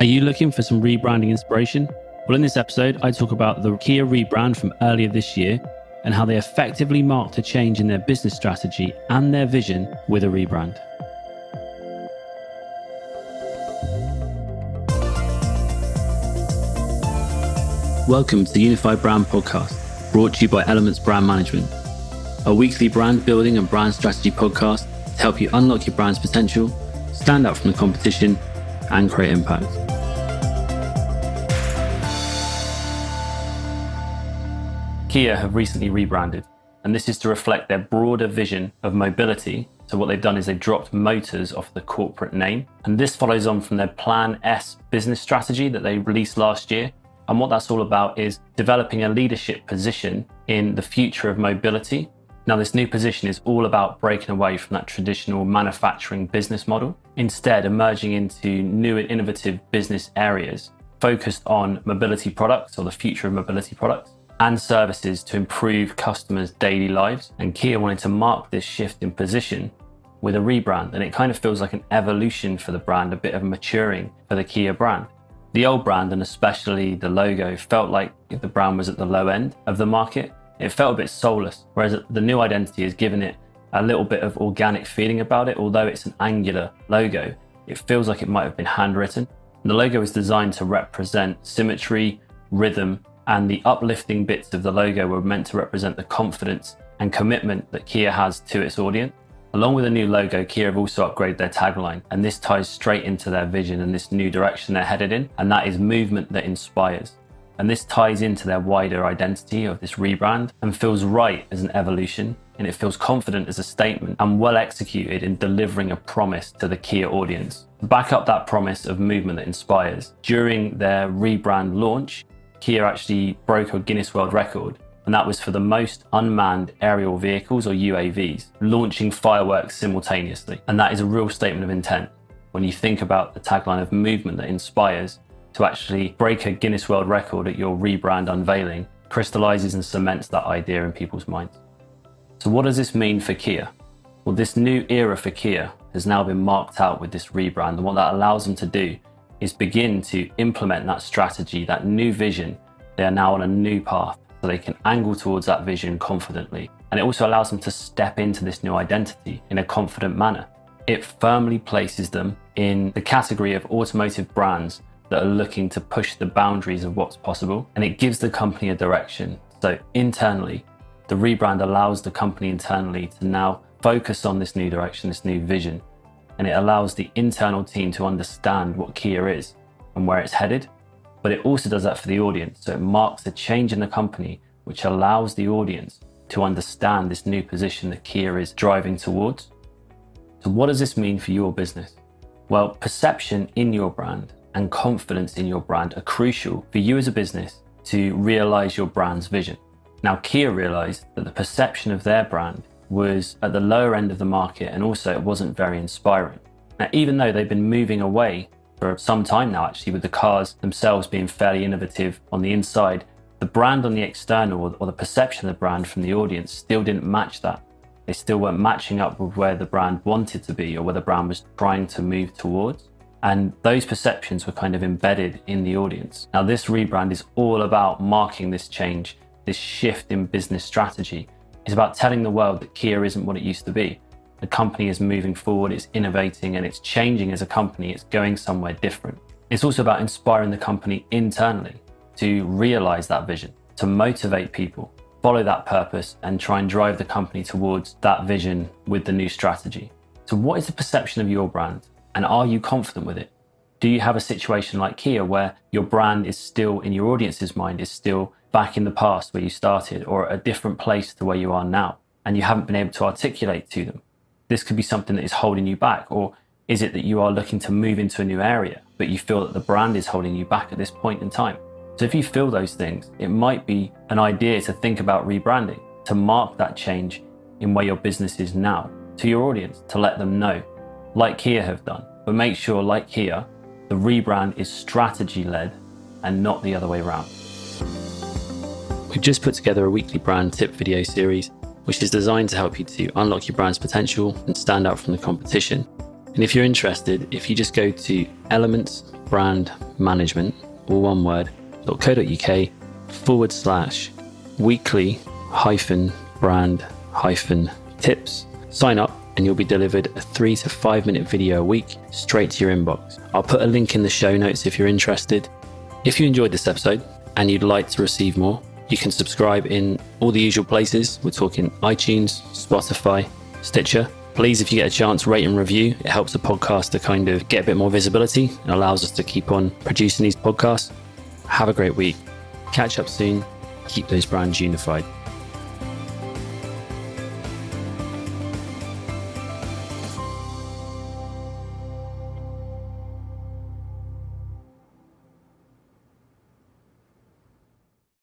Are you looking for some rebranding inspiration? Well, in this episode, I talk about the Kia rebrand from earlier this year and how they effectively marked a change in their business strategy and their vision with a rebrand. Welcome to the Unified Brand Podcast, brought to you by Elements Brand Management, a weekly brand building and brand strategy podcast to help you unlock your brand's potential, stand out from the competition, and create impact. Kia have recently rebranded, and this is to reflect their broader vision of mobility. So, what they've done is they've dropped motors off the corporate name, and this follows on from their Plan S business strategy that they released last year. And what that's all about is developing a leadership position in the future of mobility. Now, this new position is all about breaking away from that traditional manufacturing business model, instead, emerging into new and innovative business areas focused on mobility products or the future of mobility products and services to improve customers' daily lives. And Kia wanted to mark this shift in position with a rebrand, and it kind of feels like an evolution for the brand, a bit of maturing for the Kia brand. The old brand, and especially the logo, felt like the brand was at the low end of the market. It felt a bit soulless, whereas the new identity has given it a little bit of organic feeling about it. Although it's an angular logo, it feels like it might have been handwritten. The logo is designed to represent symmetry, rhythm, and the uplifting bits of the logo were meant to represent the confidence and commitment that Kia has to its audience. Along with the new logo, Kia have also upgraded their tagline, and this ties straight into their vision and this new direction they're headed in, and that is movement that inspires. And this ties into their wider identity of this rebrand and feels right as an evolution, and it feels confident as a statement and well executed in delivering a promise to the Kia audience. back up that promise of movement that inspires, during their rebrand launch, Kia actually broke a Guinness World Record, and that was for the most unmanned aerial vehicles or UAVs launching fireworks simultaneously. And that is a real statement of intent when you think about the tagline of movement that inspires to actually break a Guinness World Record at your rebrand unveiling crystallizes and cements that idea in people's minds. So, what does this mean for Kia? Well, this new era for Kia has now been marked out with this rebrand, and what that allows them to do is begin to implement that strategy, that new vision. They are now on a new path, so they can angle towards that vision confidently. And it also allows them to step into this new identity in a confident manner. It firmly places them in the category of automotive brands that are looking to push the boundaries of what's possible, and it gives the company a direction. So, internally, the rebrand allows the company internally to now focus on this new direction, this new vision, and it allows the internal team to understand what Kia is and where it's headed. But it also does that for the audience. So it marks a change in the company, which allows the audience to understand this new position that Kia is driving towards. So, what does this mean for your business? Well, perception in your brand and confidence in your brand are crucial for you as a business to realize your brand's vision. Now, Kia realized that the perception of their brand was at the lower end of the market and also it wasn't very inspiring. Now, even though they've been moving away for some time now, actually, with the cars themselves being fairly innovative on the inside, the brand on the external or the perception of the brand from the audience still didn't match that. They still weren't matching up with where the brand wanted to be or where the brand was trying to move towards. And those perceptions were kind of embedded in the audience. Now, this rebrand is all about marking this change, this shift in business strategy it's about telling the world that Kia isn't what it used to be. The company is moving forward, it's innovating, and it's changing as a company. It's going somewhere different. It's also about inspiring the company internally to realize that vision, to motivate people, follow that purpose, and try and drive the company towards that vision with the new strategy. So, what is the perception of your brand? And are you confident with it? Do you have a situation like Kia where your brand is still in your audience's mind, is still back in the past where you started or a different place to where you are now and you haven't been able to articulate to them. This could be something that is holding you back. Or is it that you are looking to move into a new area, but you feel that the brand is holding you back at this point in time? So if you feel those things, it might be an idea to think about rebranding, to mark that change in where your business is now to your audience, to let them know, like Kia have done. But make sure, like Kia, the rebrand is strategy led and not the other way around. We've just put together a weekly brand tip video series, which is designed to help you to unlock your brand's potential and stand out from the competition. And if you're interested, if you just go to Elements Brand Management, or one word, .co.uk forward slash weekly hyphen brand hyphen tips, sign up and you'll be delivered a three to five minute video a week straight to your inbox. I'll put a link in the show notes if you're interested. If you enjoyed this episode and you'd like to receive more, you can subscribe in all the usual places. We're talking iTunes, Spotify, Stitcher. Please, if you get a chance, rate and review. It helps the podcast to kind of get a bit more visibility and allows us to keep on producing these podcasts. Have a great week. Catch up soon. Keep those brands unified.